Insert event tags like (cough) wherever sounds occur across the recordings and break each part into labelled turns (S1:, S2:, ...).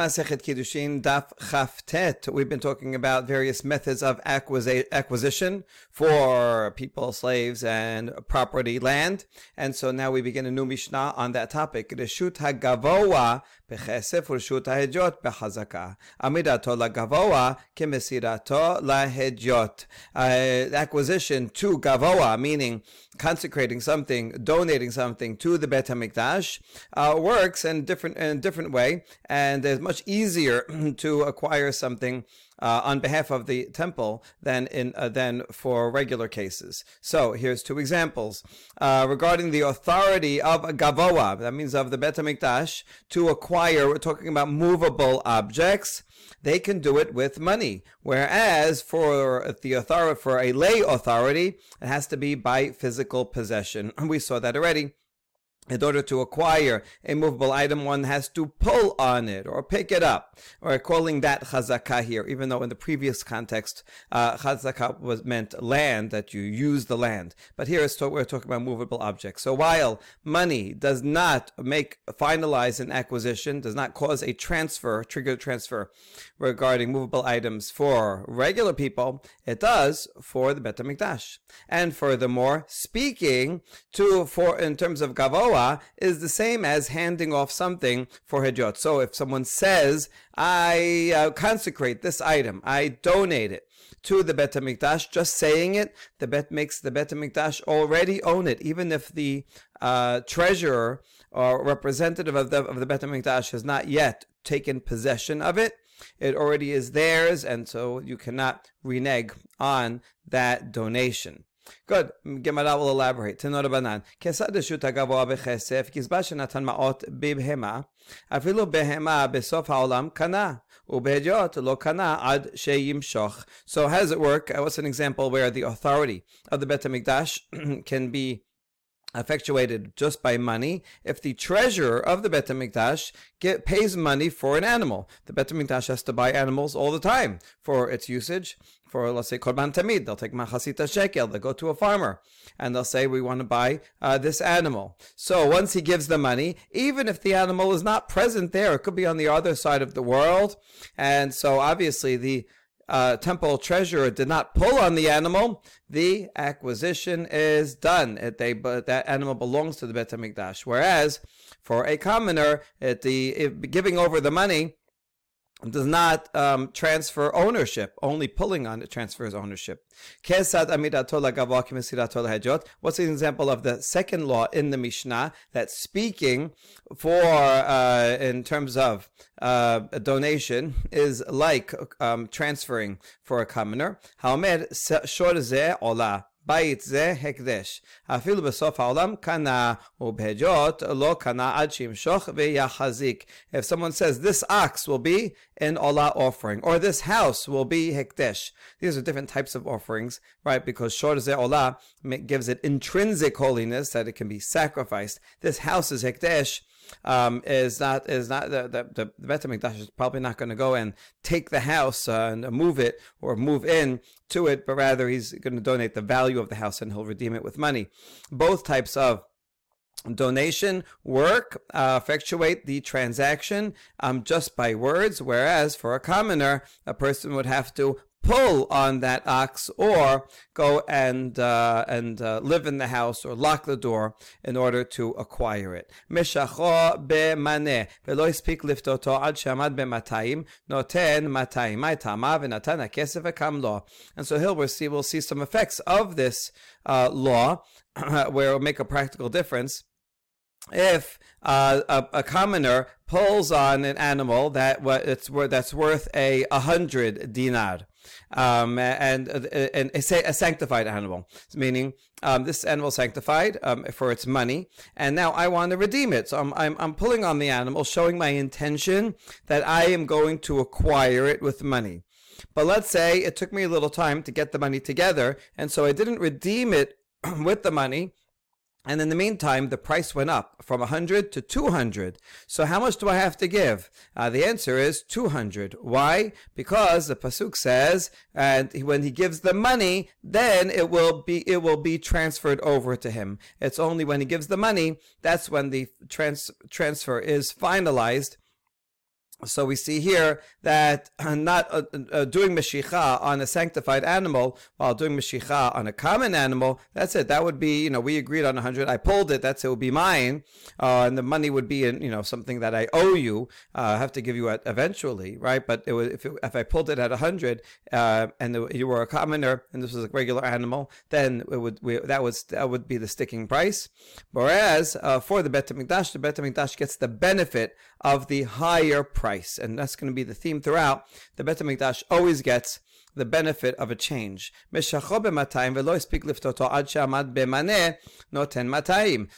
S1: Masechet Kiddushin Daf Chaftet. We've been talking about various methods of acquisition for people, slaves, and property, land. And so now we begin a new Mishnah on that topic. Reshut HaGavoa בכסף ורשות ההדיוט בחזקה. עמידתו לגבוה כמסירתו להדיוט. acquisition to gavoa, meaning consecrating something, donating something to the Bet HaMikdash, uh, works in different in a different way, and it's much easier (clears throat) to acquire something uh, on behalf of the temple than in uh, than for regular cases. So here's two examples uh, regarding the authority of a gavoa. That means of the Bet Hamikdash to acquire. We're talking about movable objects. They can do it with money, whereas for the authority for a lay authority, it has to be by physical possession. (laughs) We saw that already in order to acquire a movable item, one has to pull on it or pick it up. We're calling that chazakah here, even though in the previous context, uh, chazakah was meant land, that you use the land. But here we're talking about movable objects. So while money does not make, finalize an acquisition, does not cause a transfer, trigger transfer regarding movable items for regular people, it does for the Bet HaMikdash. And furthermore, speaking to, for, in terms of is the same as handing off something for hijot. So if someone says, I uh, consecrate this item, I donate it to the Bet HaMikdash, just saying it, the Bet makes the Bet HaMikdash already own it, even if the uh, treasurer or representative of the, of the Bet HaMikdash has not yet taken possession of it. It already is theirs, and so you cannot renege on that donation. Good. Gemara will elaborate. Tanu Rabbanan. Kesad shuta gavoa bechesef kizbash natan maot bibhema. Afilu behema besof haolam kana. Ubehediot lo kana ad sheyimshoch. So how does it work? Uh, what's an example where the authority of the Bet HaMikdash (clears throat) can be effectuated just by money if the treasurer of the Bet HaMikdash get, pays money for an animal. The Bet HaMikdash has to buy animals all the time for its usage. For, let's say, Korban Tamid, they'll take Machasita Shekel, they'll go to a farmer, and they'll say, we want to buy uh, this animal. So once he gives the money, even if the animal is not present there, it could be on the other side of the world. And so obviously the uh, temple treasurer did not pull on the animal, the acquisition is done. It, they, but that animal belongs to the Bet HaMikdash. Whereas for a commoner, it, the giving over the money does not um, transfer ownership. Only pulling on it transfers ownership. What's the example of the second law in the Mishnah that speaking for uh, in terms of uh, a donation is like um, transferring for a commoner? בית זה הקדש. אפילו בסוף העולם קנה, ובהדיוט לא קנה עד שימשוך ויחזיק. If someone says, this ox will be an olah offering, or this house will be hekdesh. These are different types of offerings, right? Because shor ze olah gives it intrinsic holiness, that it can be sacrificed. This house is hekdesh, um, is not is not the the, the, Bet Hamikdash is probably not going to go and take the house uh, and move it or move in to it, but rather he's going to donate the value of the house and he'll redeem it with money. Both types of donation work uh, effectuate the transaction um, just by words whereas for a commoner a person would have to pull on that ox or go and uh, and uh, live in the house or lock the door in order to acquire it. Mishacho be'maneh ve'lo ispik liftoto ad shamad be'matayim noten matayim ma'itama v'natan ha'kesef v'kamlo. And so here we'll see we'll see some effects of this uh, law (clears throat) where it will make a practical difference if uh, a, a, commoner pulls on an animal that it's that's worth a, a hundred dinar, um, and, and, and a, sanctified animal, meaning um, this animal sanctified um, for its money, and now I want to redeem it. So I'm, I'm, I'm pulling on the animal, showing my intention that I am going to acquire it with money. But let's say it took me a little time to get the money together, and so I didn't redeem it (clears throat) with the money. And in the meantime, the price went up from 100 to 200. So how much do I have to give? Uh, the answer is 200. Why? Because the pasuk says, and when he gives the money, then it will be it will be transferred over to him. It's only when he gives the money that's when the trans- transfer is finalized So we see here that (clears throat) not uh, uh, doing meshicha on a sanctified animal while doing meshicha on a common animal, that's it. That would be, you know, we agreed on 100. I pulled it. That's it would be mine. Uh, and the money would be in, you know, something that I owe you. Uh, I have to give you at eventually, right? But it was, if, it, if I pulled it at 100 uh, and the, you were a commoner and this was a regular animal, then it would we, that was that would be the sticking price. Whereas uh, for the Bet HaMikdash, the Bet HaMikdash gets the benefit of the higher price. And that's going to be the theme throughout. The Bet HaMikdash always gets the benefit of a change.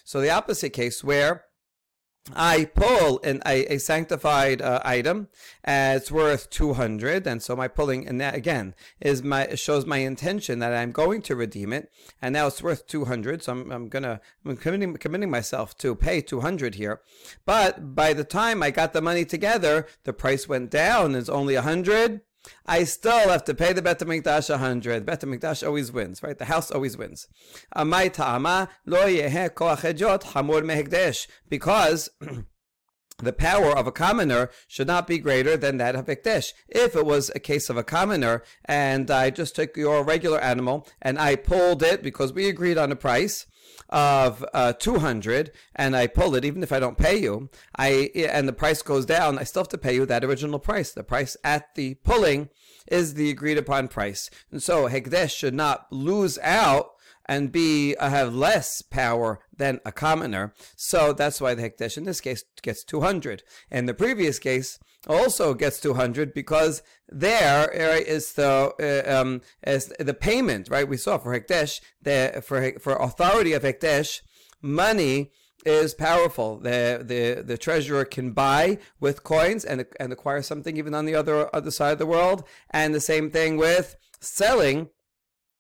S1: So the opposite case where I pull an, a, a sanctified uh, item, uh, it's worth 200, and so my pulling, and that again, is my, shows my intention that I'm going to redeem it, and now it's worth 200, so I'm, I'm gonna, I'm committing, committing myself to pay 200 here. But by the time I got the money together, the price went down, it's only 100, I still have to pay the Bet HaMikdash a hundred. Bet HaMikdash always wins, right? The house always wins. Because (clears throat) the power of a commoner should not be greater than that of Hekdesh. If it was a case of a commoner and I just took your regular animal and I pulled it because we agreed on a price, of uh, 200 and I pull it, even if I don't pay you, I and the price goes down, I still have to pay you that original price. The price at the pulling is the agreed upon price. And so Hekdesh should not lose out and be uh, have less power than a commoner. So that's why the Hekdesh in this case gets 200. And the previous case, also gets 200 because there is the uh, um, is the payment, right? We saw for Hekdesh, the, for, for authority of Hekdesh, money is powerful. The, the, the treasurer can buy with coins and, and acquire something even on the other, other side of the world. And the same thing with selling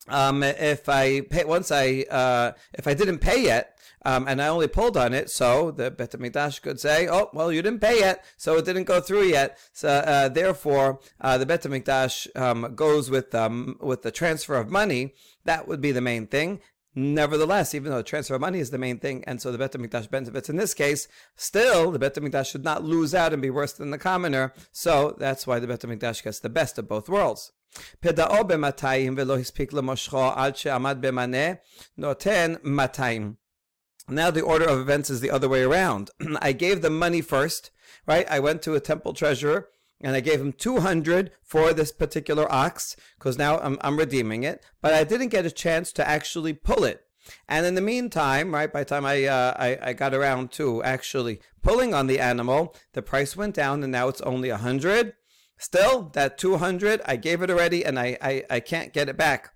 S1: um, if I pay once I uh, if I didn't pay yet, um, and I only pulled on it, so the Bet Hamikdash could say, "Oh, well, you didn't pay yet, so it didn't go through yet." So uh, therefore, uh, the Bet Hamikdash um, goes with um, with the transfer of money. That would be the main thing. Nevertheless, even though the transfer of money is the main thing, and so the Bet HaMikdash benefits in this case, still the Bet HaMikdash should not lose out and be worse than the commoner. So that's why the Bet HaMikdash gets the best of both worlds. פדאו במאתיים ולא הספיק למשכו עד שעמד במנה, נותן מאתיים. Now the order of events is the other way around. (clears throat) I gave the money first, right? I went to a temple treasurer and I gave him 200 for this particular ox because now I'm, I'm redeeming it, but I didn't get a chance to actually pull it. And in the meantime, right, by the time I, uh, I, I got around to actually pulling on the animal, the price went down and now it's only 100. Still, that 200, I gave it already and I, I, I can't get it back.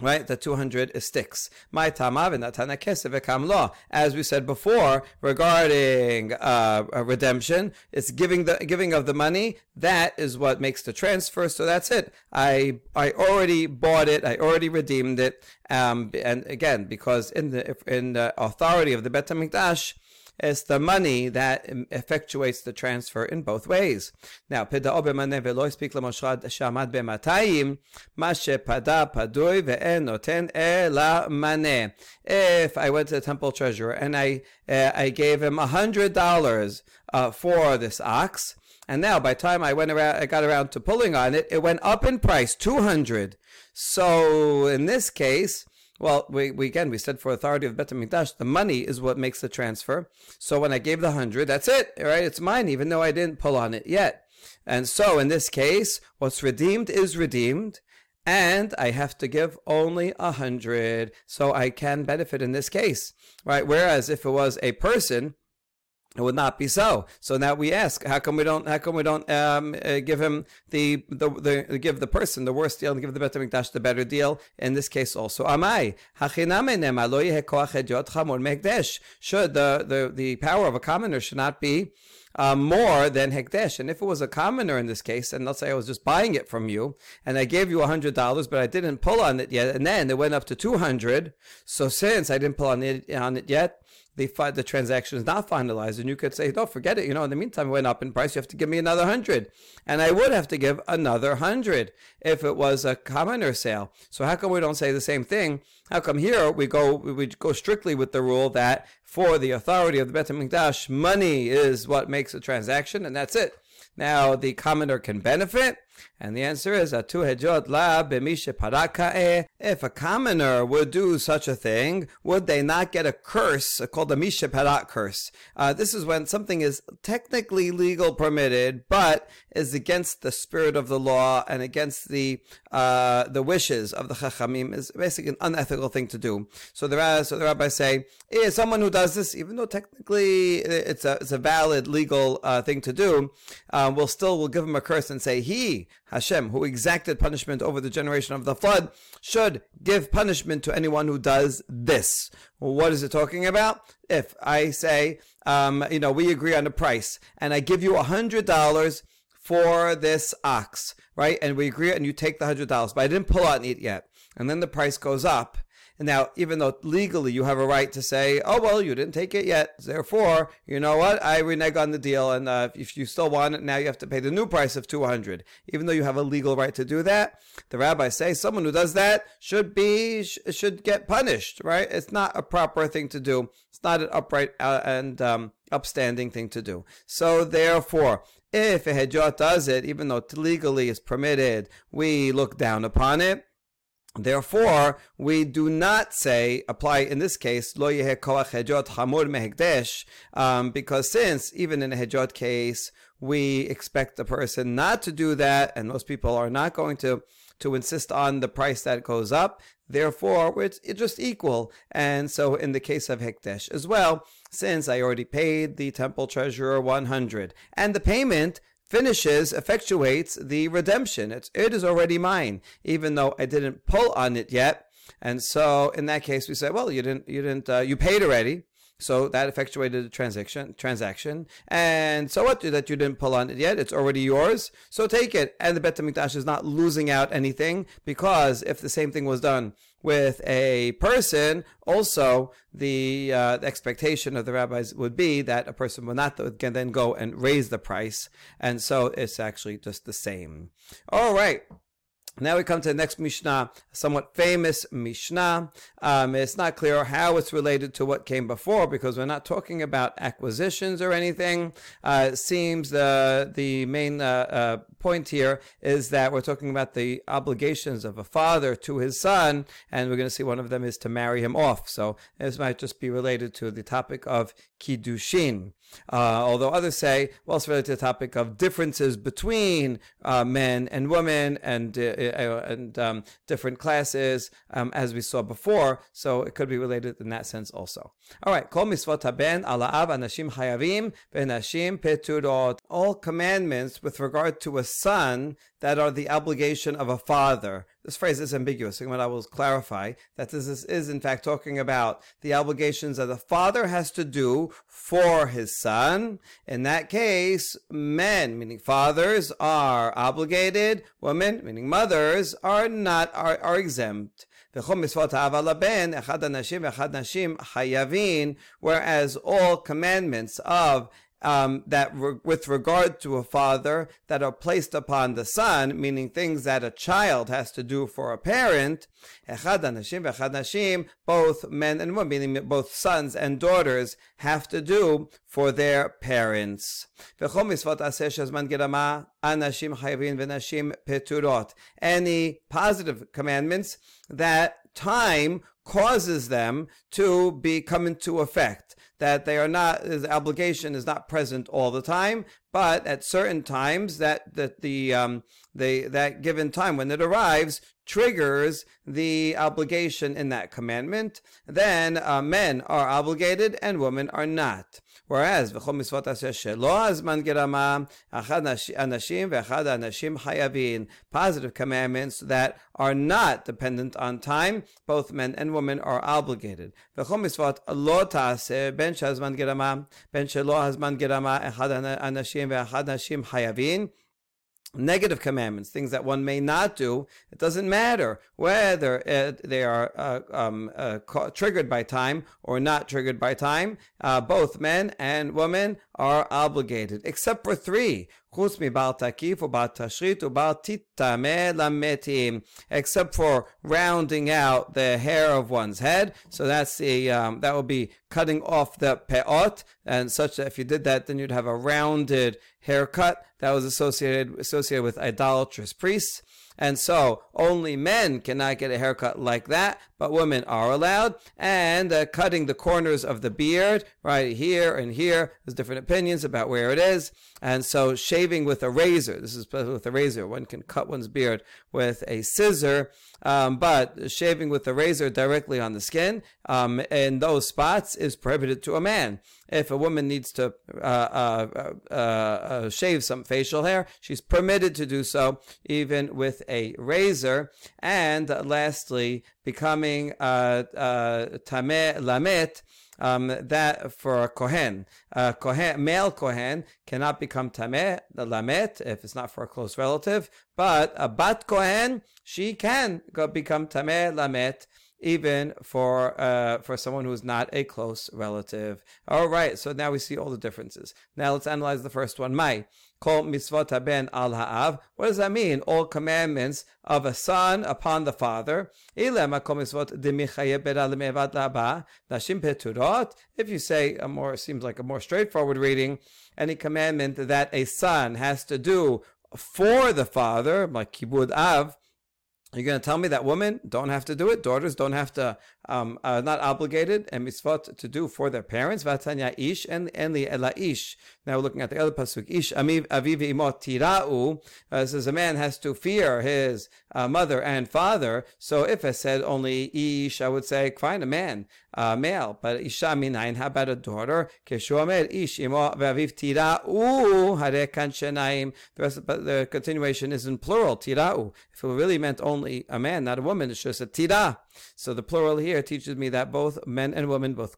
S1: Right, the 200 is sticks. My tamav and law. As we said before regarding uh, redemption, it's giving the giving of the money. That is what makes the transfer. So that's it. I I already bought it. I already redeemed it. Um, and again, because in the in the authority of the Bet Hamikdash, is the money that effectuates the transfer in both ways. Now, Pida Shamad Ve'en Mane. If I went to the temple treasurer and I, uh, I gave him a hundred dollars, uh, for this ox, and now by the time I went around, I got around to pulling on it, it went up in price, 200. So in this case, well, we, we again we said for authority of Bet Hamikdash, the money is what makes the transfer. So when I gave the hundred, that's it, right? It's mine, even though I didn't pull on it yet. And so in this case, what's redeemed is redeemed, and I have to give only a hundred, so I can benefit in this case, right? Whereas if it was a person it would not be so. So now we ask, how come we don't? How come we don't um, uh, give him the, the the give the person the worst deal and give the Bet Hamikdash the better deal? In this case, also, amai should the the the power of a commoner should not be uh, more than Hekdesh. And if it was a commoner in this case, and let's say I was just buying it from you, and I gave you a $100, but I didn't pull on it yet, and then it went up to 200 So since I didn't pull on it, on it yet, the the transaction is not finalized, and you could say, "Don't forget it." You know, in the meantime, it went up in price. You have to give me another hundred, and I would have to give another hundred if it was a commoner sale. So how come we don't say the same thing? How come here we go we go strictly with the rule that for the authority of the Bet Hamikdash, money is what makes a transaction, and that's it. now the commoner can benefit? And the answer is atu hejot la If a commoner would do such a thing, would they not get a curse called the misha parat curse? Uh, this is when something is technically legal permitted, but is against the spirit of the law and against the uh, the wishes of the chachamim. Is basically an unethical thing to do. So the so the rabbis say, eh, someone who does this, even though technically it's a it's a valid legal uh, thing to do, uh, will still will give him a curse and say he Hashem, who exacted punishment over the generation of the flood, should give punishment to anyone who does this. Well, what is it talking about? If I say, um, you know, we agree on a price, and I give you a hundred dollars for this ox, right? And we agree, and you take the hundred dollars, but I didn't pull out and eat yet, and then the price goes up and now, even though legally you have a right to say, oh, well, you didn't take it yet. Therefore, you know what? I renege on the deal. And uh, if you still want it, now you have to pay the new price of 200. Even though you have a legal right to do that, the rabbis say someone who does that should be, should get punished, right? It's not a proper thing to do. It's not an upright uh, and um, upstanding thing to do. So therefore, if a hejot does it, even though legally is permitted, we look down upon it Therefore, we do not say apply in this case lo koach hejot hamur mehekdesh, um, because since even in a hejot case we expect the person not to do that, and most people are not going to to insist on the price that goes up. Therefore, it's, it's just equal. And so, in the case of hekdesh as well, since I already paid the temple treasurer 100, and the payment finishes, effectuates the redemption. It's, it is already mine, even though I didn't pull on it yet. And so in that case, we say, well, you didn't, you didn't, uh, you paid already. So that effectuated the transaction, transaction. And so what? That you didn't pull on it yet. It's already yours. So take it. And the Bet HaMikdash is not losing out anything because if the same thing was done with a person, also the, uh, expectation of the rabbis would be that a person will not then go and raise the price. And so it's actually just the same. All right. Now we come to the next Mishnah, somewhat famous Mishnah. Um, it's not clear how it's related to what came before because we're not talking about acquisitions or anything. Uh, it seems the the main uh, uh, point here is that we're talking about the obligations of a father to his son, and we're going to see one of them is to marry him off. So this might just be related to the topic of kiddushin. Uh, although others say, well, it's related to the topic of differences between uh, men and women and uh, and um, different classes, um, as we saw before. So it could be related in that sense also. All right, kol misvot haben alaav anashim hayavim benashim peturot. All commandments with regard to a son that are the obligation of a father. This phrase is ambiguous, and what I will clarify that this is, is, in fact talking about the obligations that the father has to do for his son. In that case, men, meaning fathers, are obligated, women, meaning mothers, are not, are, are exempt. Whereas all commandments of um, that re- with regard to a father that are placed upon the son, meaning things that a child has to do for a parent, both men and women, meaning both sons and daughters, have to do for their parents. Any positive commandments that time causes them to be come into effect that they are not the obligation is not present all the time but at certain times that that the um the that given time when it arrives triggers the obligation in that commandment then uh, men are obligated and women are not Whereas, v'chol mitzvot asher shelo azman gerama, achad anashim ve'achad anashim hayavin. Positive commandments that are not dependent on time, both men and women are obligated. V'chol mitzvot lo ta'aseh ben shazman gerama, ben shelo azman gerama, echad anashim ve'achad anashim hayavin negative commandments, things that one may not do, it doesn't matter whether it, they are uh, um, uh, triggered by time or not triggered by time. Uh, both men and women are obligated, except for three. Except for rounding out the hair of one's head. So that's the um, that would be cutting off the peot, and such that if you did that, then you'd have a rounded haircut that was associated associated with idolatrous priests. And so only men cannot get a haircut like that, but women are allowed. And uh, cutting the corners of the beard, right here and here, there's different opinions about where it is. And so shaving with a razor, this is with a razor, one can cut one's beard with a scissor, um, but shaving with a razor directly on the skin um, in those spots is prohibited to a man. If a woman needs to uh, uh, uh, uh shave some facial hair, she's permitted to do so, even with a razor. And lastly, becoming uh, uh, tameh lamet. Um, that for a kohen, uh, kohen, male kohen cannot become tameh the lamet if it's not for a close relative, but a bat kohen she can go become tameh lamet even for uh, for someone who's not a close relative. All right, so now we see all the differences. Now let's analyze the first one. My kol mitzvot haben al ha'av. What does that mean? All commandments of a son upon the father. If you say a more seems like a more straightforward reading, any commandment that a son has to do for the father, like kibud av, you're going to tell me that women don't have to do it? Daughters don't have to, um, uh, not obligated and mitzvot to do for their parents? Vatanya ish and the ela ish. Now we're looking at the other pasuk. Ish aviv imot tira'u. Uh, says a man has to fear his uh, mother and father. So if I said only ish, I would say fine a man, uh, male. But isha minayin. How about a daughter? Keshuamer ish imo aviv tira'u hare kan The rest, but the continuation is in plural tira'u. If it really meant only a man, not a woman, it's just a tira. So the plural here teaches me that both men and women, both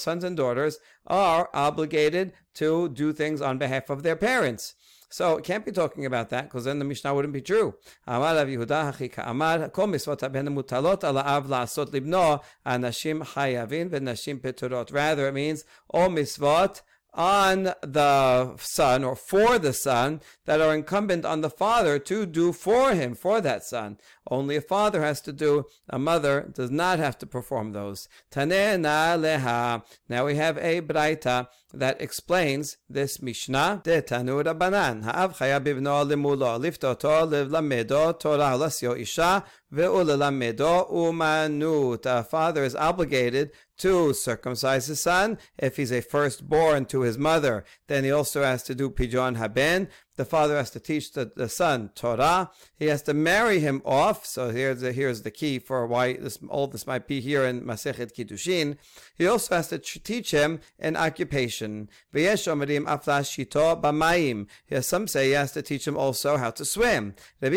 S1: sons and daughters, are obligated to do things on behalf of their parents. So it can't be talking about that because then the Mishnah wouldn't be true. Amar Rav Yehuda Hachika Amar Kol misvot haben mutalot ala av la'asot libno anashim hayavin v'nashim peturot. Rather, it means all misvot on the son or for the son that are incumbent on the father to do for him, for that son. Only a father has to do, a mother does not have to perform those. Leha. Now we have a braita that explains this Mishnah. De tanu Rabbanan. Ha'av chaya bivno limulo. Liftoto livlamedo Torah lasyo isha ve'ulelamedo umanut. A father is obligated to circumcise his son. If he's a firstborn to his mother, then he also has to do pidyon haben. The father has to teach the, the son Torah. He has to marry him off. So here's the, here's the key for why this, all this might be here in Masechet Kiddushin. He also has to teach him an occupation. He has Some say he has to teach him also how to swim. Rabbi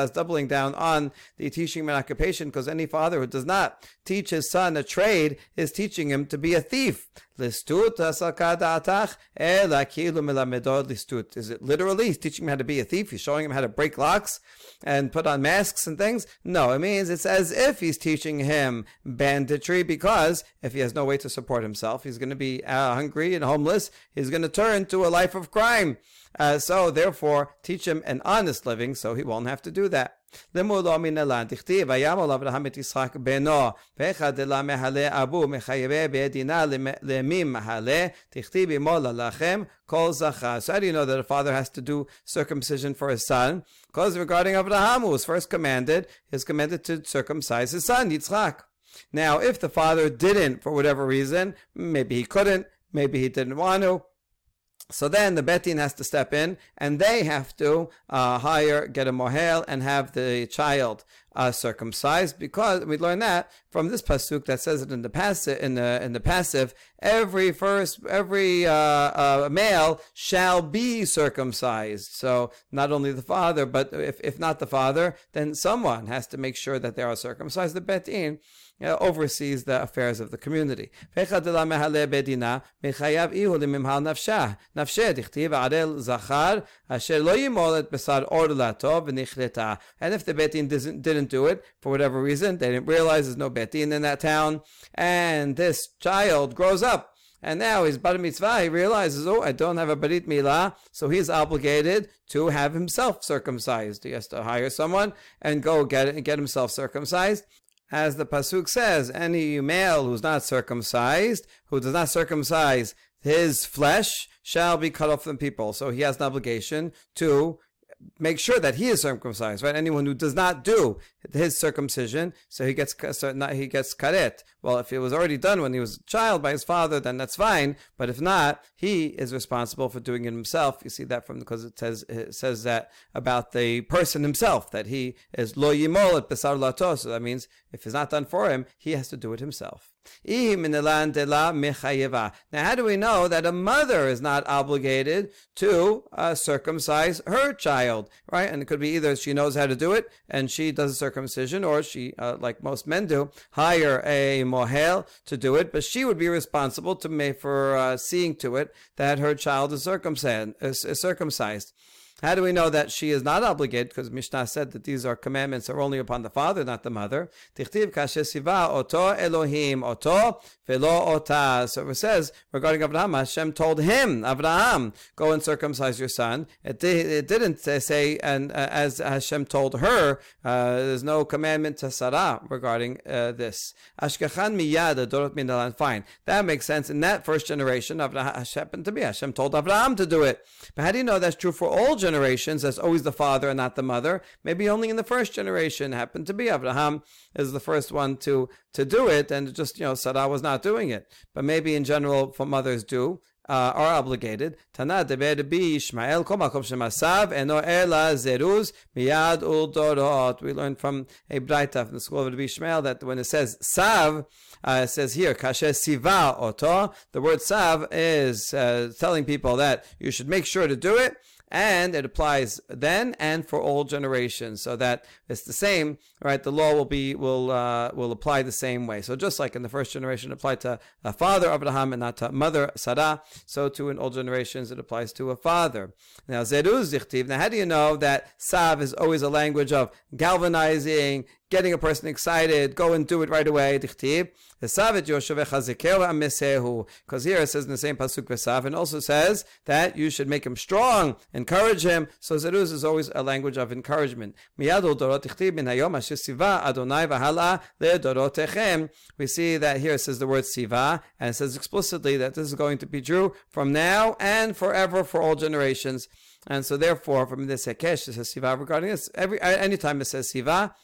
S1: is doubling down on the teaching him an occupation because any father who does not teach his son a trade is teaching him to be a thief. Listut listut. Is it literally? He's teaching him how to be a thief. He's showing him how to break locks and put on masks and things. No, it means it's as if he's teaching him banditry because if he has no way to support himself, he's going to be uh, hungry and homeless. He's going to turn to a life of crime. Uh, so therefore, teach him an honest living so he won't have to do that. למולו מן הלן, דכתיב, וימול אברהם את יצחק בנו, ואחד דלה מהלה אבו, מחייבי בעדינה למי מהלה, דכתיב עמו ללחם, כל זכר. So how do you know that a father has to do circumcision for his son? Because regarding Abraham, who was first commanded, he is commanded to circumcise his son, Yitzchak. Now, if the father didn't, for whatever reason, maybe he couldn't, maybe he didn't want to, so then the bet din has to step in, and they have to uh, hire, get a mohel, and have the child uh, circumcised. Because we learn that from this pasuk that says it in the passive. In the in the passive, every first every uh, uh, male shall be circumcised. So not only the father, but if if not the father, then someone has to make sure that they are circumcised. The bet din uh, oversees the affairs of the community. And if the bet din didn't do it, for whatever reason, they didn't realize there's no bet din in that town, and this child grows up and now he's bar mitzvah. He realizes, oh, I don't have a brit milah, so he's obligated to have himself circumcised. He has to hire someone and go get get himself circumcised. As the pasuk says, any male who's not circumcised, who does not circumcise his flesh, shall be cut off from people. So he has an obligation to make sure that he is circumcised, right? Anyone who does not do his circumcision, so he gets so not he gets karet. Well, if it was already done when he was a child by his father, then that's fine. But if not, he is responsible for doing it himself. You see that from because it says it says that about the person himself that he is lo yimol et besar lato. So that means if it's not done for him, he has to do it himself. Now, how do we know that a mother is not obligated to uh, circumcise her child, right? And it could be either she knows how to do it and she does a circumcision, or she, uh, like most men do, hire a mohel to do it, but she would be responsible to make for uh, seeing to it that her child is circumcised. Is, is circumcised. How do we know that she is not obligated? Because Mishnah said that these are commandments are only upon the father, not the mother. oto Elohim oto velo ota. So it says regarding Abraham, Hashem told him, Abraham, go and circumcise your son. It, it didn't say, and uh, as Hashem told her, uh, there's no commandment to Sarah regarding uh, this. Ashkechan miyad dorot minalan. Fine, that makes sense. In that first generation, Abraham happened to be Hashem told Abraham to do it. But how do you know that's true for all generations, that's always the father and not the mother. Maybe only in the first generation happened to be Abraham is the first one to to do it, and just you know Sarah was not doing it. But maybe in general, for mothers do. Uh, are obligated. Tana deber bi Ishmael kol makom shemasav eno ela zeruz miyad uldorot. We learned from a Braita from the school of Rabbi Ishmael that when it says sav, uh, it says here kasher siva oto. The word sav is uh, telling people that you should make sure to do it and it applies then and for all generations. So that it's the same right? The law will be will uh, will apply the same way. So just like in the first generation it applied to a father abraham and not to mother sarah so too in all generations it applies to a father. Now zeruz now how do you know that sav is always a language of galvanizing getting a person excited, go and do it right away. Because here it says in the same pasuk v'sav, and also says that you should make him strong, encourage him. So zeruz is always a language of encouragement. We see that here it says the word siva, and it says explicitly that this is going to be true from now and forever for all generations. And so therefore, from this hekesh, it says siva regarding this. Every anytime it says siva,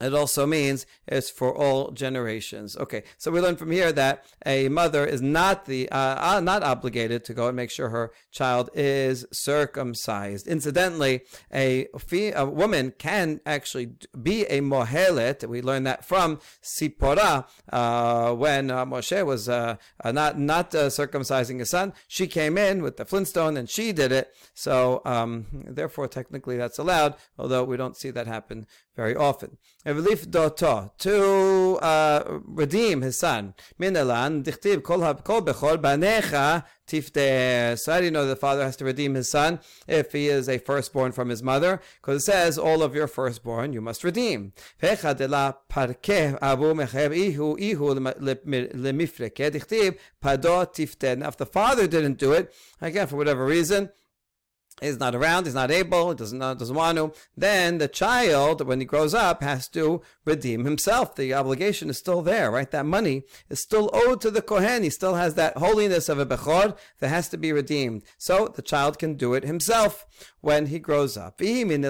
S1: it also means it's for all generations. Okay, so we learn from here that a mother is not the uh, uh, not obligated to go and make sure her child is circumcised. Incidentally, a, fee, a woman can actually be a mohelet. We learn that from Sipora uh, when uh, Moshe was uh, not not circumcising his son. She came in with the flintstone and she did it. So um, therefore, technically, that's allowed. Although we don't see that happen very often. Doto, to uh, redeem his son. Kol kol banecha. So how do you know the father has to redeem his son if he is a firstborn from his mother? Because it says, all of your firstborn you must redeem. Fecha de la abu ihu pado. Now if the father didn't do it, again, for whatever reason, is not around, is not able, doesn't uh, doesn't want to, then the child, when he grows up, has to redeem himself. The obligation is still there, right? That money is still owed to the kohen. He still has that holiness of a bechor that has to be redeemed. So the child can do it himself when he grows up. How do you know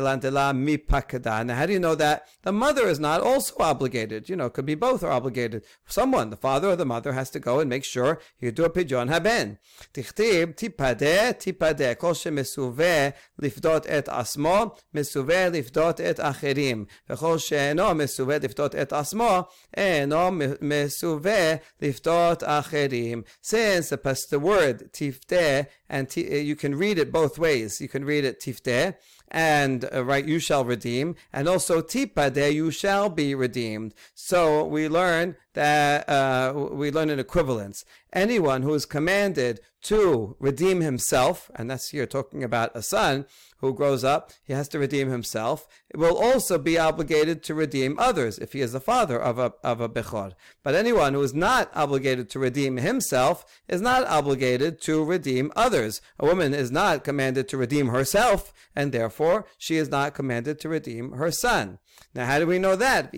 S1: that? The mother is not also obligated. You know, could be both are obligated. Someone, the father or the mother, has to go and make sure you do a pidyon haben. tipadeh, tipadeh, kol mesuveh lifdot et asmo, mesuveh lifdot et acherim. V'chol she'eno mesuveh lifdot et asmo, eno mesuveh lifdot acherim. Since the, past the word tifdeh, and eh, you can read it both ways. You can read it tifte, and uh, right, you shall redeem, and also tipade, you shall be redeemed. So we learn that uh, we learn an equivalence. Anyone who is commanded to redeem himself, and that's here talking about a son who grows up, he has to redeem himself, will also be obligated to redeem others if he is the father of a, of a Bechor. But anyone who is not obligated to redeem himself is not obligated to redeem others. A woman is not commanded to redeem herself, and therefore she is not commanded to redeem her son. Now, how do we know that?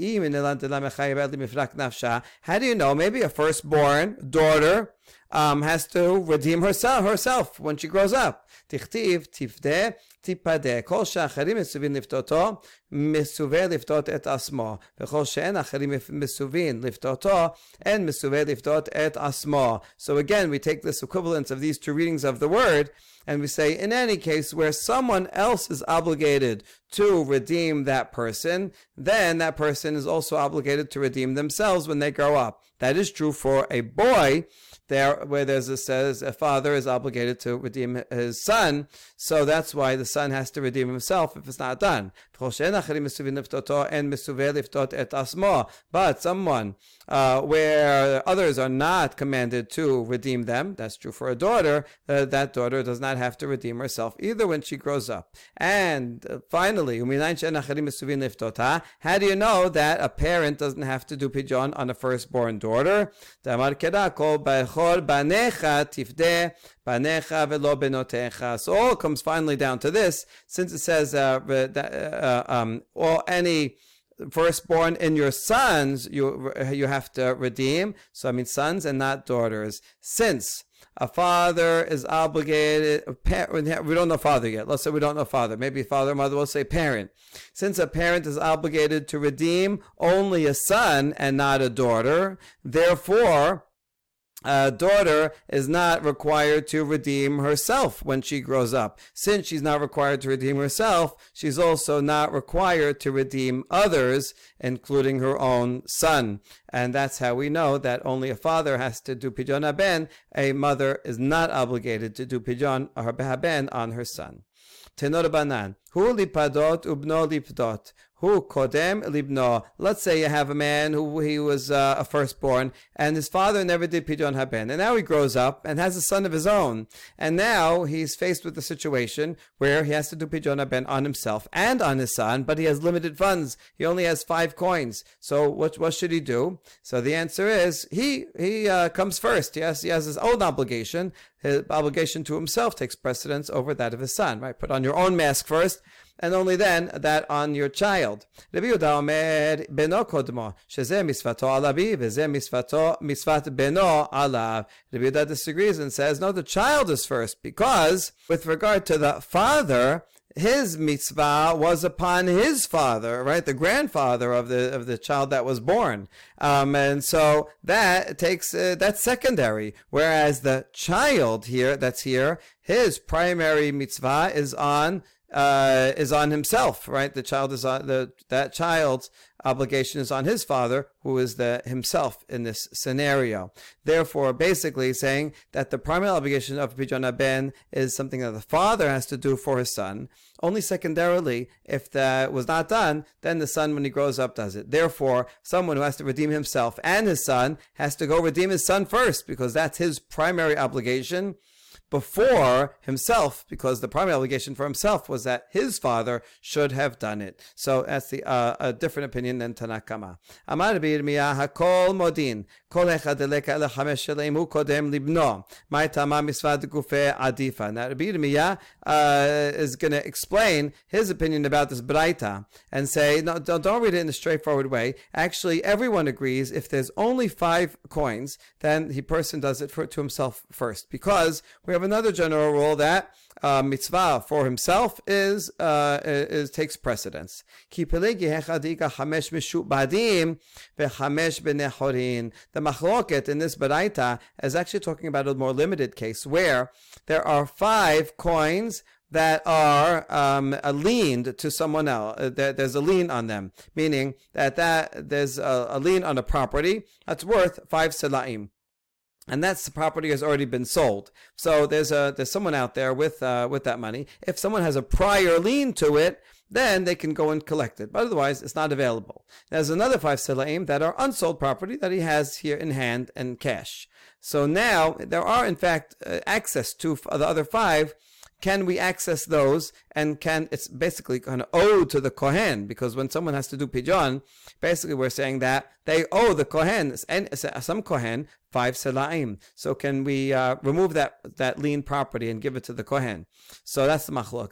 S1: How do you know? Maybe a firstborn daughter um, has to redeem herself herself when she grows up. תכתיב, תפדה, תיפדה. כל שאחרים מסובין לפתותו, מסווה לפתות את עצמו. וכל שאין אחרים מסובין לפתותו, אין מסווה לפתות את עצמו. So again, we take this equivalence of these two readings of the word, and we say, in any case where someone else is obligated to redeem that person, then that person is also obligated to redeem themselves when they grow up. That is true for a boy, there where there's a says a father is obligated to redeem his son, so that's why the son has to redeem himself if it's not done. But someone uh, where others are not commanded to redeem them, that's true for a daughter, uh, that daughter does not have to redeem herself either when she grows up. And uh, finally, how do you know that a parent doesn't have to do pidyon on a firstborn daughter? So all comes finally down to this, since it says uh, uh, um, or any firstborn in your sons you you have to redeem. So I mean sons and not daughters. Since a father is obligated, a parent, we don't know father yet. Let's say we don't know father. Maybe father, mother, will say parent. Since a parent is obligated to redeem only a son and not a daughter, therefore, a daughter is not required to redeem herself when she grows up. Since she's not required to redeem herself, she's also not required to redeem others, including her own son. And that's how we know that only a father has to do pidyon haben. A mother is not obligated to do pidyon haben on her son. Tanu Rabbanan. Hu lipadot ubno lipdot. Who kodem libno? Let's say you have a man who he was uh, a firstborn, and his father never did pidyon haben, and now he grows up and has a son of his own, and now he's faced with a situation where he has to do pidyon haben on himself and on his son, but he has limited funds. He only has five coins. So what what should he do? So the answer is he he uh, comes first. Yes, he has his own obligation. His obligation to himself takes precedence over that of his son. Right? Put on your own mask first and only then that on your child. Rabbi Yehuda Omer beno kodmo, sheze alabi, veze misvato misvat beno alav. Rabbi disagrees and says, no, the child is first, because with regard to the father, his mitzvah was upon his father, right, the grandfather of the of the child that was born, um, and so that takes uh, that's secondary. Whereas the child here, that's here, his primary mitzvah is on uh, is on himself, right? The child is on the that child's obligation is on his father, who is the himself in this scenario. Therefore, basically saying that the primary obligation of Pidyon Ben is something that the father has to do for his son. Only secondarily, if that was not done, then the son, when he grows up, does it. Therefore, someone who has to redeem himself and his son has to go redeem his son first, because that's his primary obligation before himself, because the primary obligation for himself was that his father should have done it. So that's the uh, a different opinion than Tanna Kamma. Amar hakol modin kol kodem libno gufe adifa. Now Rabbi uh, is going to explain his opinion about this braita and say no, don't, don't read it in a straightforward way. Actually, everyone agrees if there's only five coins, then the person does it for to himself first because we have another general rule that uh, mitzvah for himself is, uh, is takes precedence. The machloket in this baraita is actually talking about a more limited case where there are five coins that are um, leaned to someone else. Uh, there's a lien on them, meaning that, that there's a, a lien on a property that's worth five selaim and that's the property has already been sold. So there's a there's someone out there with uh, with that money. If someone has a prior lien to it, then they can go and collect it. But otherwise, it's not available. There's another five selaim that are unsold property that he has here in hand and cash. So now there are, in fact, uh, access to the other five can we access those? And can it's basically kind of owed to the kohen because when someone has to do pidyon basically we're saying that they owe the kohen and some kohen five selaim. So can we uh, remove that that lien property and give it to the kohen? So that's the machlok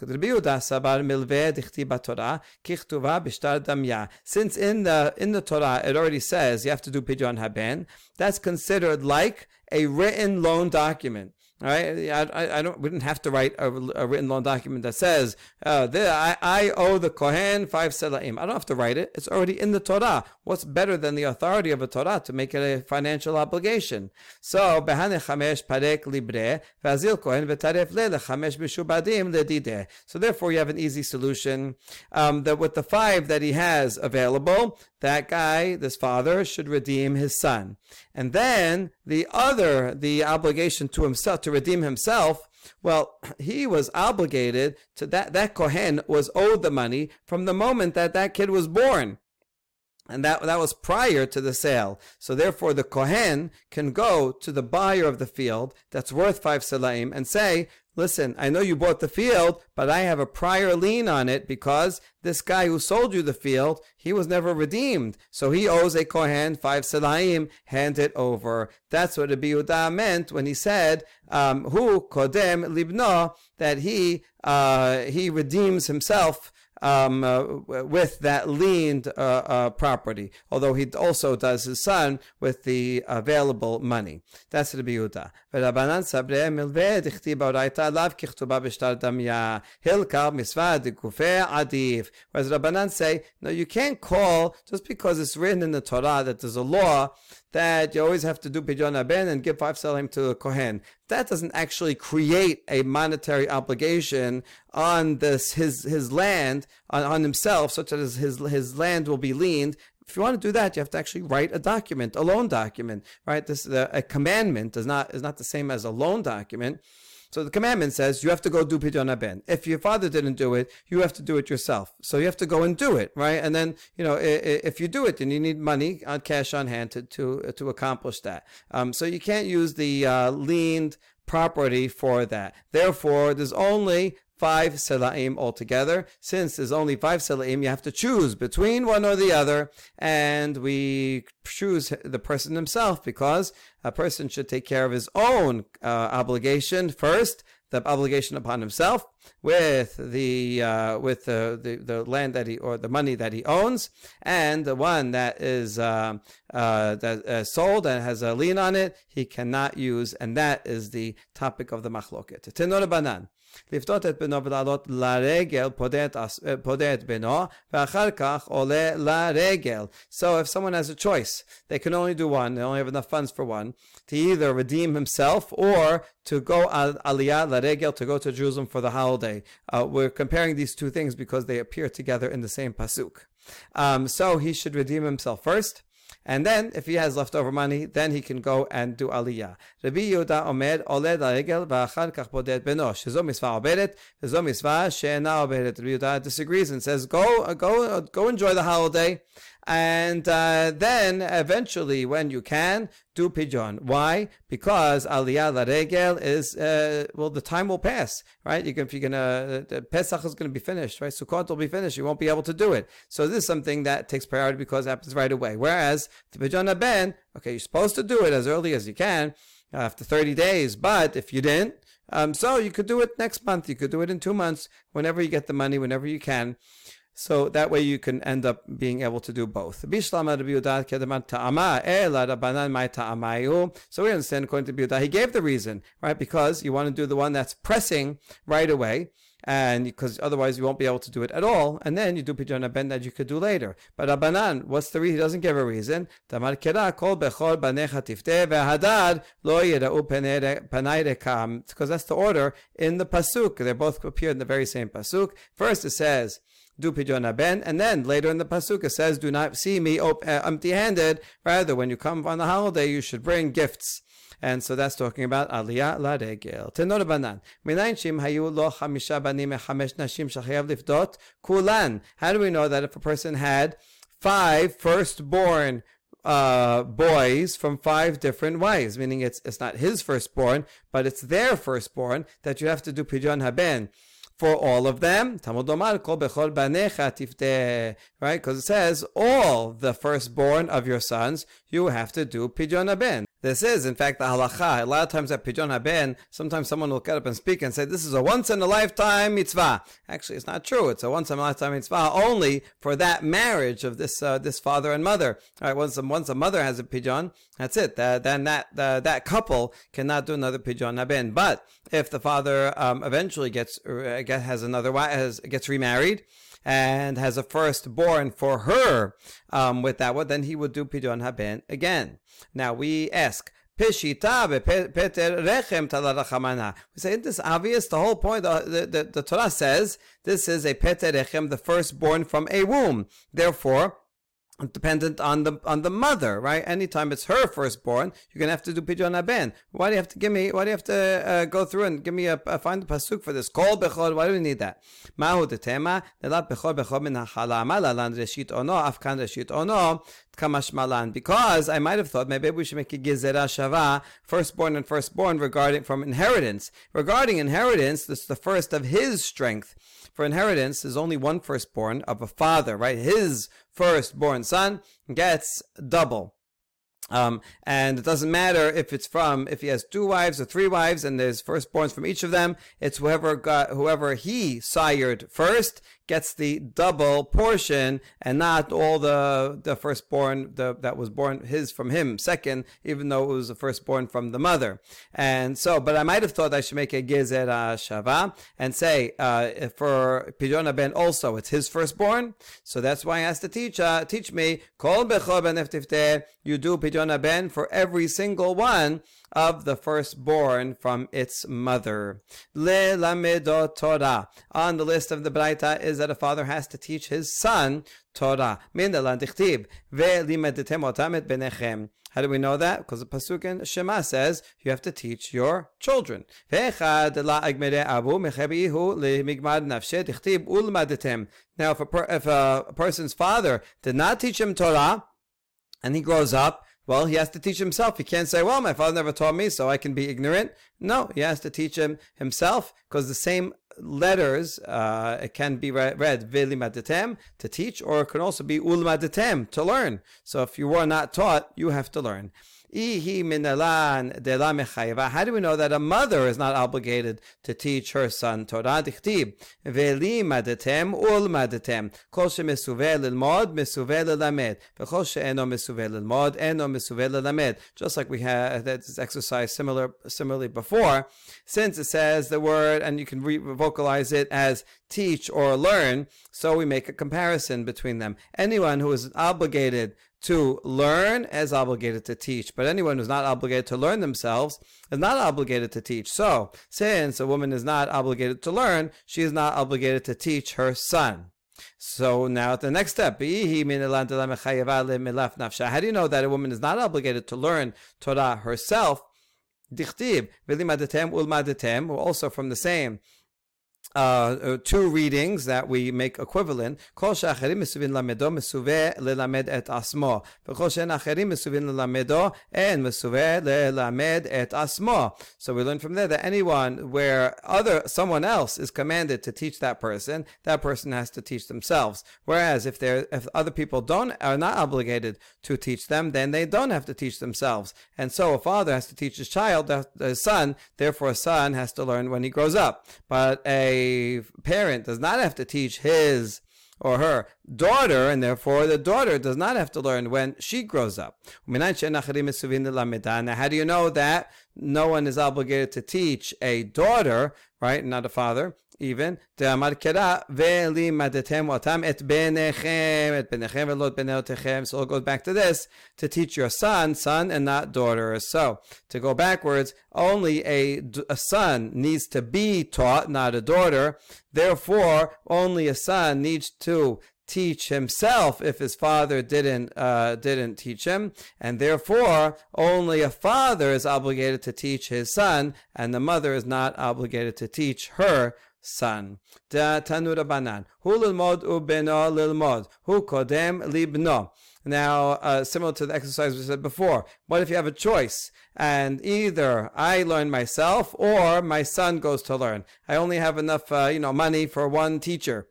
S1: since in the in the torah it already says you have to do pidyon haben that's considered like a written loan document right, I, I, don't. We didn't have to write a, a written loan document that says, uh, there, I, I owe the kohen five selaim. I don't have to write it. It's already in the Torah. What's better than the authority of a Torah to make it a financial obligation? So behane chamesh parek libre vazil kohen v'taref le lechamesh mishubadim ledide. So therefore, you have an easy solution. Um, that with the five that he has available, that guy, this father, should redeem his son. And then the other, the obligation to himself, to redeem himself, well, (clears throat) he was obligated to that, that Kohen was owed the money from the moment that that kid was born. And that, that was prior to the sale. So therefore the Kohen can go to the buyer of the field that's worth five selaim and say, listen, I know you bought the field, but I have a prior lien on it because this guy who sold you the field, he was never redeemed. So he owes a Kohen five selaim, hand it over. That's what Rabbi Yehuda meant when he said, um, who kodem libno, that he, uh, he redeems himself um, uh, with that leaned uh, uh, property, although he also does his son with the available money. That's the Yehuda. ורבנן סברי מלווה דכתיב באורייתא עליו ככתובה בשטר דמיה, הילקר מצווה דגופה עדיף. Whereas Rabbanan say, no, you can't call, just because it's written in the Torah that there's a law that you always have to do pidyon ben and give five selaim to the kohen. That doesn't actually create a monetary obligation on this his his land on, on himself, such as his his land will be leaned if you want to do that, you have to actually write a document, a loan document, right? This a commandment is not is not the same as a loan document. So the commandment says you have to go do pidyon ben. If your father didn't do it, you have to do it yourself. So you have to go and do it, right? And then you know if you do it, then you need money on cash on hand to to to accomplish that. Um, so you can't use the uh, leaned property for that. Therefore, there's only five selaim altogether. Since there's only five selaim, you have to choose between one or the other, and we choose the person himself because a person should take care of his own uh, obligation first, the obligation upon himself with the uh, with the, the, the land that he or the money that he owns, and the one that is uh, uh, that uh, sold and has a lien on it, he cannot use, and that is the topic of the machloket. Tanu Rabbanan. לפתות את בנו ולעלות לרגל, בנו, ואחר כך עולה לרגל. So if someone has a choice, they can only do one, they only have enough funds for one, to either redeem himself or to go al aliyah, la regel, to go to Jerusalem for the holiday day. Uh, we're comparing these two things because they appear together in the same pasuk. Um, so he should redeem himself first. And then, if he has leftover money, then he can go and do aliyah. Rabbi Yehuda Omer oled aregel v'achar kach bodet benosh. Hizo mitzvah oberet, hizo mitzvah she'ena oberet. Rabbi Yehuda disagrees and says, go, go, go enjoy the holiday and uh, then eventually, when you can, do pidyon. Why? Because aliyah la regel is uh, well, the time will pass, right? You can, if you're gonna uh, Pesach is to be finished, right? Sukkot will be finished. You won't be able to do it. So this is something that takes priority because it happens right away. Whereas the pidyon ben, okay, you're supposed to do it as early as you can after 30 days, but if you didn't, um, so you could do it next month. You could do it in two months, whenever you get the money, whenever you can. So that way you can end up being able to do both. So we understand according to Biudah, he gave the reason, right? Because you want to do the one that's pressing right away and because otherwise you won't be able to do it at all, and then you do pidyon ben that you could do later. But Abanan, what's the reason? He doesn't give a reason. Because that's the order in the pasuk. They both appear in the very same pasuk. First it says do pidyon ben, and then later in the pasuk says, "Do not see me uh, empty-handed." Rather, when you come on the holiday, you should bring gifts. And so that's talking about Aliyah Laregel. Tanu Rabbanan. Minayin shim hayu lo chamisha banim chamesh nashim shachayav lifdot kulan. How do we know that if a person had five firstborn uh, boys from five different wives, meaning it's it's not his firstborn, but it's their firstborn that you have to do pidyon haben for all of them. Right? Because it says all the firstborn of your sons, you have to do pidyon haben. This is, in fact, the halacha. A lot of times at Pidyon Haben, sometimes someone will get up and speak and say, this is a once in a lifetime mitzvah. Actually, it's not true. It's a once in a lifetime mitzvah only for that marriage of this uh, this father and mother. All right, once, once a mother has a Pidyon, that's it. Uh, then that uh, that couple cannot do another Pidyon Haben. But if the father um, eventually gets, uh, has another wife, has, gets remarried, and has a firstborn for her um, with that one, then he would do pidyon haben again. Now we ask. We say, isn't this obvious? The whole point, the, the, the, the Torah says this is a peter rechem, the firstborn from a womb. Therefore, dependent on the on the mother, right? Anytime it's her firstborn, you're gonna have to do pidyon haben. Why do you have to give me? Why do you have to uh, go through and give me a, a find the pasuk for this? Kol bechor. Why do we need that? Mahu nelat bechor bechor min reshit ono afkan reshit ono kamashmalan. Because I might have thought maybe we should make a gizera shava firstborn and firstborn regarding from inheritance. Regarding inheritance, this is the first of his strength for inheritance is only one firstborn of a father, right? His firstborn son gets double. Um, and it doesn't matter if it's from if he has two wives or three wives, and there's firstborns from each of them. It's whoever got whoever he sired first gets the double portion, and not all the the firstborn the, that was born his from him second, even though it was the firstborn from the mother. And so, but I might have thought I should make a gezer shava and say uh, for pidyon ben also it's his firstborn. So that's why I asked the teacher teach me kol ben you do Pidyon Ben for every single one of the firstborn from its mother. Le lamedo Torah. On the list of the Braita is that a father has to teach his son Torah. Min dichtib. Ve limedetem otamet benechem. How do we know that? Because the pasuk in Shema says you have to teach your children. Now, if a, per, if a person's father did not teach him Torah, and he grows up, well, he has to teach himself. He can't say, well, my father never taught me, so I can be ignorant. No, he has to teach him himself because the same letters uh, it can be read, read veli to teach, or it can also be ul to learn. So if you were not taught, you have to learn. How do we know that a mother is not obligated to teach her son Torah? Just like we had uh, that exercise similar similarly before, since it says the word and you can re- vocalize it as teach or learn, so we make a comparison between them. Anyone who is obligated to learn is obligated to teach, but anyone who's not obligated to learn themselves is not obligated to teach. So, since a woman is not obligated to learn, she is not obligated to teach her son. So now the next step, how do you know that a woman is not obligated to learn Torah herself? Also from the same uh, uh, two readings that we make equivalent. Asmo. So we learn from there that anyone where other someone else is commanded to teach that person, that person has to teach themselves. Whereas if they if other people don't are not obligated to teach them, then they don't have to teach themselves. And so a father has to teach his child, his son. Therefore, a son has to learn when he grows up. But a parent does not have to teach his or her daughter, and therefore the daughter does not have to learn when she grows up. Now, how do you know that no one is obligated to teach a daughter, right, not a father? even, דאמר קרא, ולימדתם אותם את בניכם, את בניכם ולא את בנותיכם. So it goes back to this, to teach your son, son and not daughter. So, to go backwards, only a, a son needs to be taught, not a daughter. Therefore, only a son needs to teach himself if his father didn't uh, didn't teach him, and therefore only a father is obligated to teach his son, and the mother is not obligated to teach her son. Da tanura banan. Hu lilmod ubeno lilmod. Hu kodem libno. Now, uh, similar to the exercise we said before, what if you have a choice and either I learn myself or my son goes to learn? I only have enough, uh, you know, money for one teacher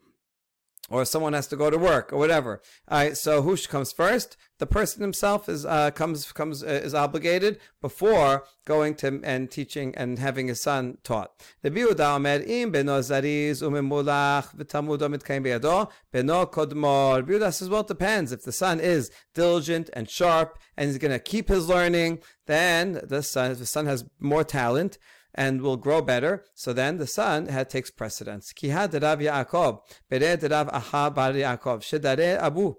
S1: or someone has to go to work or whatever. All right, so who comes first? The person himself is uh, comes comes uh, is obligated before going to and teaching and having his son taught. The im beno umemulach v'tamudo mitkaim beyado beno kodmor. Biuda says, well, it depends. If the son is diligent and sharp and he's going to keep his learning, then the son, the son has more talent, and will grow better. So then the son had, takes precedence. Kiha Rav Yaakov, Bere Rav Aha Bar Yaakov, Shedare Abu.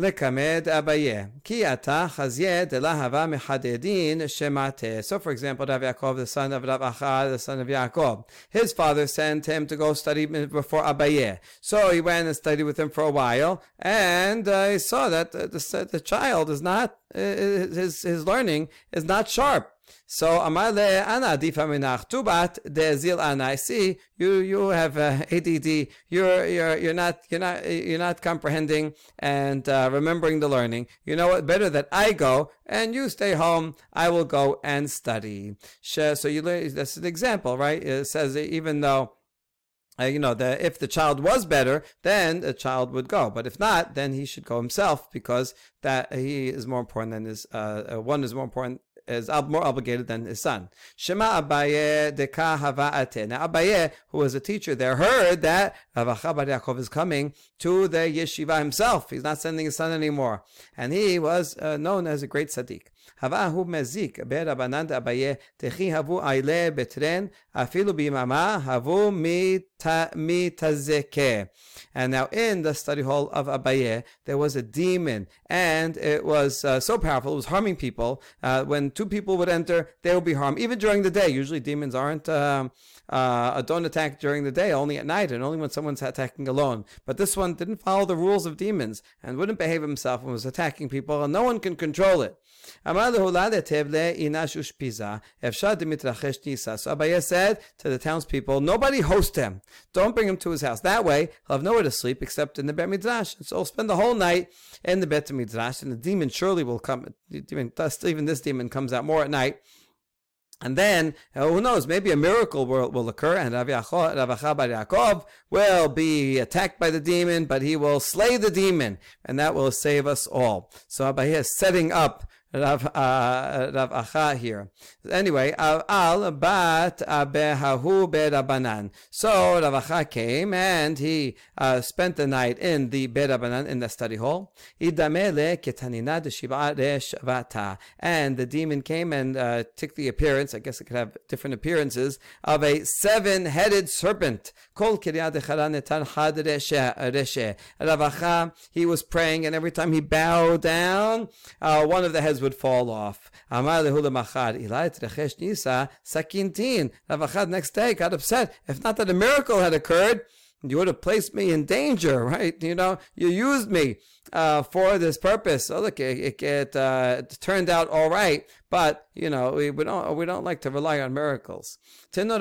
S1: Lekamed abaye. Ki ata chazye de lahava mechadedin shemate. So for example, Rav Yaakov, the son of Rav Acha, the son of Yaakov, his father sent him to go study before Abaye. So he went and studied with him for a while, and uh, he saw that the, the, the child is not, uh, his, his learning is not sharp. So Amale Ana Difaminach Tubat Dezil Ana. I see you you have uh, ADD. You're you're you're not you're not you're not comprehending and uh, remembering the learning. You know what? Better that I go and you stay home. I will go and study. So you that's an example, right? It says even though. Uh, you know, the, if the child was better, then the child would go. But if not, then he should go himself because that he is more important than his uh, uh one is more important is more obligated than his son. Shema Abaye deka hava'ate. Now Abaye, who was a teacher there, heard that Rav Yaakov is coming to the yeshiva himself. He's not sending his son anymore. And he was uh, known as a great tzaddik. הווה מזיק ברבנן דאביי תחי הבו איילה בטרן אפילו ביממה הבו מתזכה. And now in the study hall of Abaye, there was a demon, and it was uh, so powerful, it was harming people. Uh, when two people would enter, they would be harmed, even during the day. Usually demons aren't, um, uh, don't attack during the day, only at night, and only when someone's attacking alone. But this one didn't follow the rules of demons, and wouldn't behave himself and was attacking people, and no one can control it. Amar lehulat etevle inash. Efshad dimitrachesh nisa. So Abaye said to the townspeople, nobody host him. Don't bring him to his house. That way, he'll have nowhere to sleep except in the Bet Midrash. And so he'll spend the whole night in the Bet Midrash, and the demon surely will come. Even, even this demon comes out more at night. And then, uh, who knows, maybe a miracle will, will occur and Rav Yaakov will be attacked by the demon, but he will slay the demon and that will save us all. So Abaye is setting up Rav, uh, Rav Acha here. Anyway, al bat behahu berabanan. So Rav Acha came and he uh, spent the night in the berabanan in the study hall. Idamele ketanina vata. And the demon came and uh, took the appearance. I guess it could have different appearances of a seven-headed serpent. Kol Rav Acha, he was praying, and every time he bowed down, uh, one of the heads would fall off. Amar lehula machad, trechesh nisa, sakintin. Rav next day got upset. If not that a miracle had occurred, you would have placed me in danger, (laughs) right? You know, you used me uh, for this purpose. So look, it, it, uh, it turned out all right, but you know, we, we don't we don't like to rely on miracles. Now,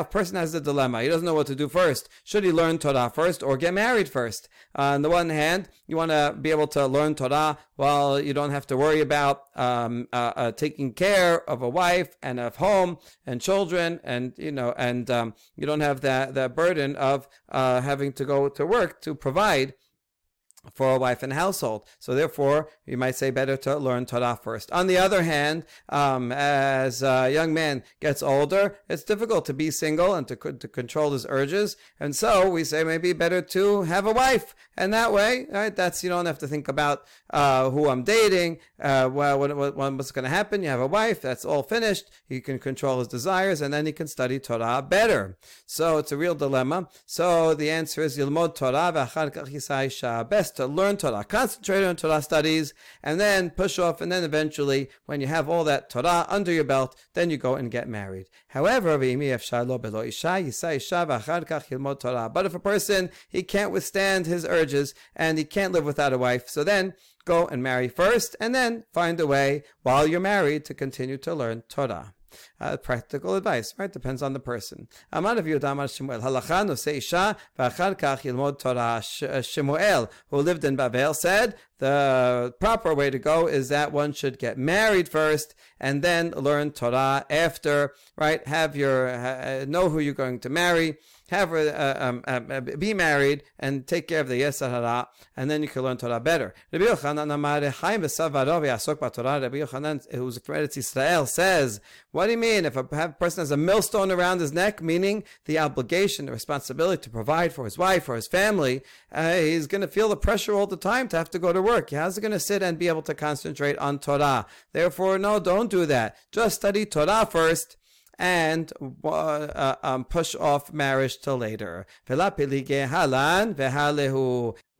S1: if a person has a dilemma, he doesn't know what to do first. Should he learn Torah first or get married first? Uh, on the one hand, you want to be able to learn Torah while you don't have to worry about um, uh, uh, taking care of a wife and of home and children, and you know, and um, you don't have that that burden of uh, having to go to work to provide for a wife and household. So therefore, you might say better to learn Torah first. On the other hand, um, as a young man gets older, it's difficult to be single and to, to control his urges. And so we say maybe better to have a wife. And that way, right, that's, you don't have to think about, uh, who I'm dating, uh, well, what, what, what's going to happen. You have a wife, that's all finished. He can control his desires and then he can study Torah better. So it's a real dilemma. So the answer is Yilmod Torah best best to learn Torah, concentrate on Torah studies, and then push off, and then eventually, when you have all that Torah under your belt, then you go and get married. However, but if a person he can't withstand his urges and he can't live without a wife, so then go and marry first, and then find a way while you're married to continue to learn Torah. Uh, practical advice, right? Depends on the person. Amar of Yudamar Shemuel. Halacha no isha v'achar kach yilmod Torah. Uh, Shemuel, who lived in Babel, said the proper way to go is that one should get married first and then learn Torah after, right? Have your, uh, know who you're going to marry have uh, um, uh, be married and take care of the Yetzer Hara, and then you can learn Torah better. Rabbi Yochanan, who's from Eretz Israel, says, what do you mean if a person has a millstone around his neck, meaning the obligation, the responsibility to provide for his wife or his family, uh, he's going to feel the pressure all the time to have to go to work. How's he going to sit and be able to concentrate on Torah? Therefore, no, don't do that. Just study Torah first and uh, um, push off marriage till later.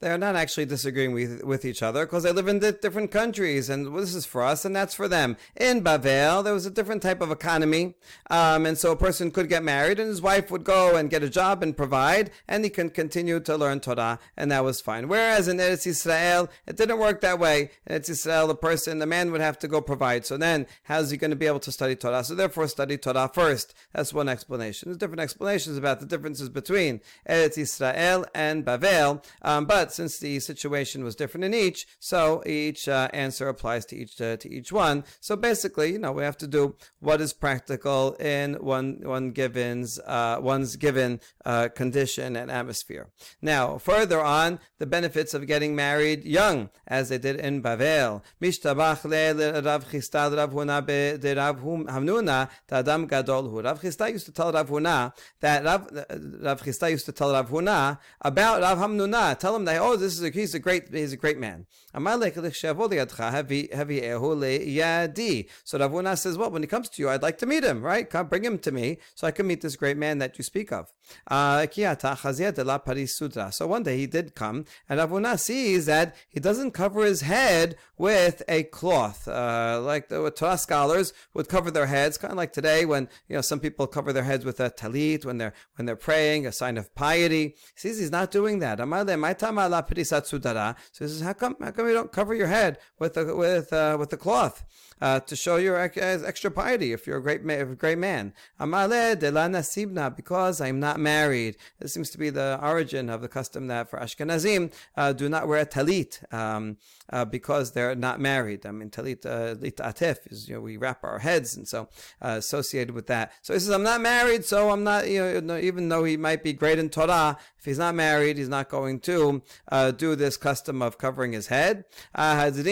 S1: They're not actually disagreeing with, with each other because they live in different countries, and this is for us and that's for them. In Bavel, there was a different type of economy, um, and so a person could get married, and his wife would go and get a job and provide, and he can continue to learn Torah, and that was fine. Whereas in Eretz Israel, it didn't work that way. In Eretz Israel, the person, the man would have to go provide. So then, how's he going to be able to study Torah? So therefore, study Torah first. That's one explanation. There's different explanations about the differences between Eretz Israel and Bavel, um, but since the situation was different in each, so each uh, answer applies to each uh, to each one. So basically, you know, we have to do what is practical in one one given's uh, one's given uh, condition and atmosphere. Now, further on, the benefits of getting married young, as they did in Bavel. Mishtabach le Rav Chisda Rav Huna de Rav Hamnuna Adam Gadol Hu. Rav Chisda used to tell Rav Huna that Rav Rav Chisda used to tell Rav Huna about Rav Hamnuna. Tell him that oh, this is a, he's a great he's a great man. So Rav Huna says, well, when he comes to you, I'd like to meet him. Right? Come, bring him to me so I can meet this great man that you speak of. Uh, so one day he did come, and Rav Huna sees that he doesn't cover his head with a cloth, uh, like the Torah scholars would cover their heads, kind of like today when you know some people cover their heads with a talit when they're when they're praying, a sign of piety. He sees he's not doing that. So he says, how come how come you don't cover your head with a with uh, with a cloth? uh, to show your extra piety if you're a great, ma- a great man. Amale de la nasibna, because I'm not married. This seems to be the origin of the custom that for Ashkenazim uh, do not wear a talit um, uh, because they're not married. I mean, talit uh, lit atef is you know we wrap our heads, and so uh, associated with that. So he says, I'm not married, so I'm not you know even though he might be great in Torah, if he's not married, he's not going to uh, do this custom of covering his head. Chazit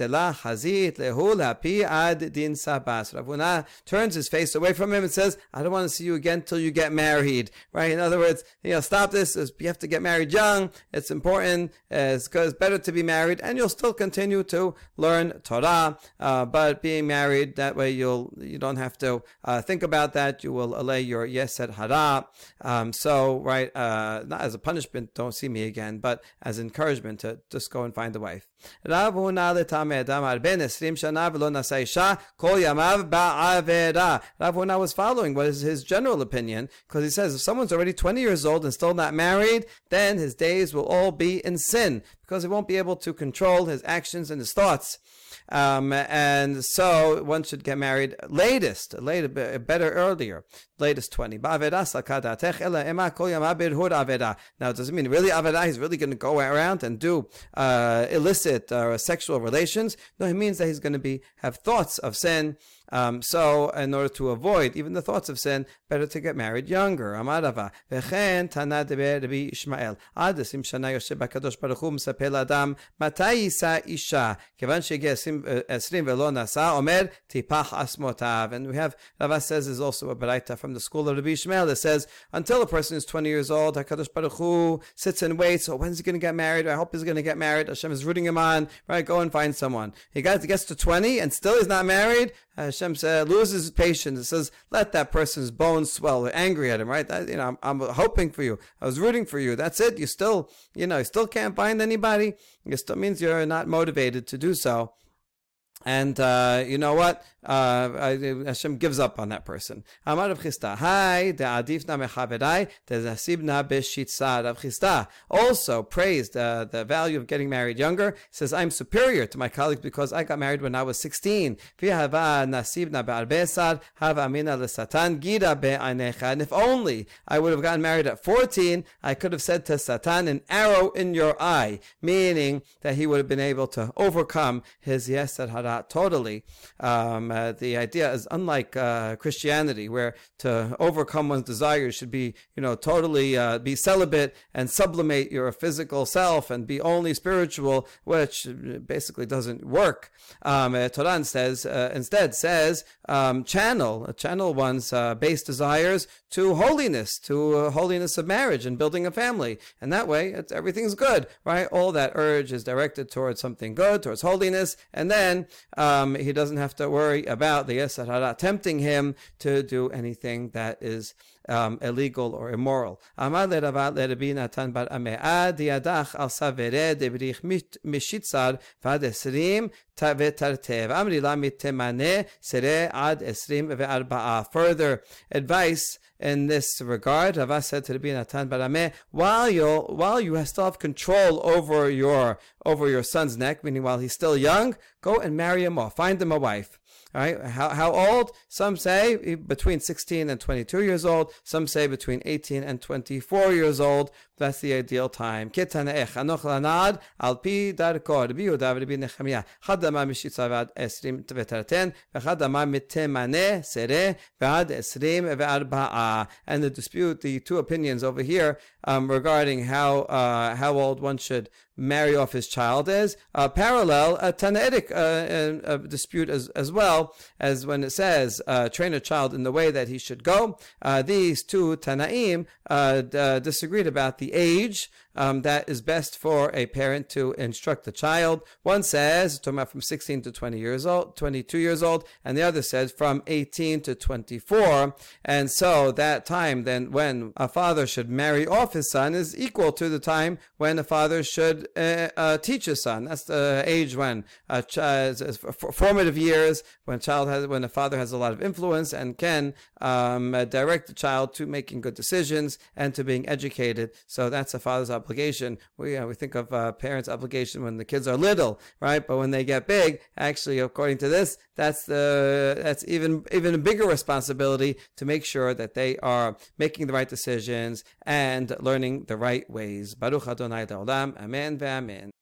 S1: Elah Chazit Lehula Pi Ad Din Sabas. Rav turns his face away from him and says, I don't want to see you again till you get married. Right? In other words, you know, stop this. You have to get married young. It's important. It's, better to be married and you'll still continue to learn Torah. Uh, but being married, that way you'll, you don't have to uh, think about that. You will allay your Yetzer Hara up. Um, so, right, uh, not as a punishment, don't see me again, but as encouragement to just go and find a wife. Rav was following what is his general opinion, because he says if someone's already 20 years old and still not married, then his days will all be in sin, because he won't be able to control his actions and his thoughts. Um, and so one should get married latest, later, better earlier, latest 20. Now, does it mean really aveda? He's really going to go around and do uh, illicit uh, sexual relations? No, it means that he's going to be have thoughts of sin um, so, in order to avoid even the thoughts of sin, better to get married younger. Amarava. vechen tana deber Rabbi Yishmael. Ad esim shana yoshe bakadosh baruch hu mesaper adam matai yisa isha. Kevan shege eh, esrim velo nasa omer tipach asmotav. And we have, Rava says, is also a beraita from the school of Rabbi Yishmael that says, until a person is 20 years old, HaKadosh Baruch Hu sits and waits. So when's he going to get married? I hope he's going to get married. Hashem is rooting him on. Right, go and find someone. He gets to 20 and still he's not married. Hashem says, loses his patience. It says, let that person's bones swell. They're angry at him, right? That, you know, I'm, I'm, hoping for you. I was rooting for you. That's it. You still, you know, you still can't find anybody. It still means you're not motivated to do so. And uh, you know what? Uh, Hashem gives up on that person. Amar Rav Chisda, Hi, the adifna mechaverai, the zasibna b'shitza. Rav Chisda also praised uh, the value of getting married younger. He says, I'm superior to my colleagues because I got married when I was 16. nasibna be'arbesad, hava amina l'satan, gida be'anecha. And if only I would have gotten married at 14, I could have said to Satan, an arrow in your eye, meaning that he would have been able to overcome his yetzer hara totally. Um, uh, the idea is unlike uh, Christianity, where to overcome one's desires should be, you know, totally uh, be celibate and sublimate your physical self and be only spiritual, which basically doesn't work. Um, uh, Toran says uh, instead says um, channel channel one's uh, base desires to holiness, to holiness of marriage and building a family, and that way everything's good, right? All that urge is directed towards something good, towards holiness, and then um, he doesn't have to worry about the Yetzer Hara tempting him to do anything that is um, illegal or immoral. Further advice in this regard, Rava said to Rabbi Natan bar Ami, while you while you still have control over your over your son's neck, meaning while he's still young, go and marry him off, find him a wife. How, how old? Some say between 16 and 22 years old. Some say between 18 and 24 years old. That's the ideal time. Ech anoch lanad al pi Nechemia. Esrim mitemane sere v'ad esrim. And the dispute, the two opinions over here um, regarding how uh, how old one should marry off his child is uh, parallel a Tanaitic uh, uh, uh dispute as, as well as when it says uh, train a child in the way that he should go. Uh, these two Tanaim disagreed about the the age um, that is best for a parent to instruct the child. One says, talking about from 16 to 20 years old, 22 years old, and the other says from 18 to 24. And so that time then when a father should marry off his son is equal to the time when a father should uh, uh, teach his son. That's the age when a child, formative years, when a child has, when a father has a lot of influence and can um, direct the child to making good decisions and to being educated. So that's a father's obligation obligation. We we think of uh, parents' obligation when the kids are little, right? But when they get big, actually, according to this, that's the that's even even a bigger responsibility to make sure that they are making the right decisions and learning the right ways. Baruch Adonai Amen. Amen.